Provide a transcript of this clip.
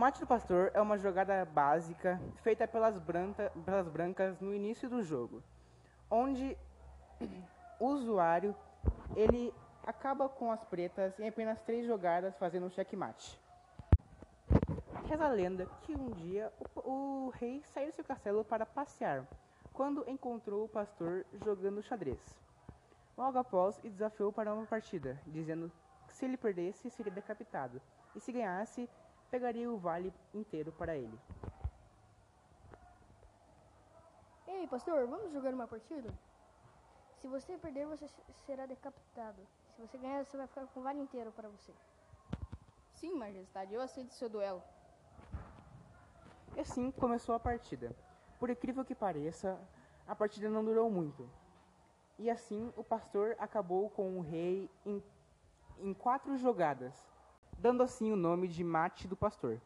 mate do pastor é uma jogada básica feita pelas, branca, pelas brancas no início do jogo, onde o usuário ele acaba com as pretas em apenas três jogadas fazendo um checkmate. Reza a lenda que um dia o, o rei saiu do seu castelo para passear, quando encontrou o pastor jogando xadrez. Logo após, e desafiou para uma partida, dizendo que se ele perdesse, seria decapitado, e se ganhasse, pegaria o vale inteiro para ele. Ei, pastor, vamos jogar uma partida? Se você perder, você será decapitado. Se você ganhar, você vai ficar com o vale inteiro para você. Sim, majestade, eu aceito seu duelo. E assim começou a partida. Por incrível que pareça, a partida não durou muito. E assim o pastor acabou com o rei em, em quatro jogadas, dando assim o nome de mate do pastor.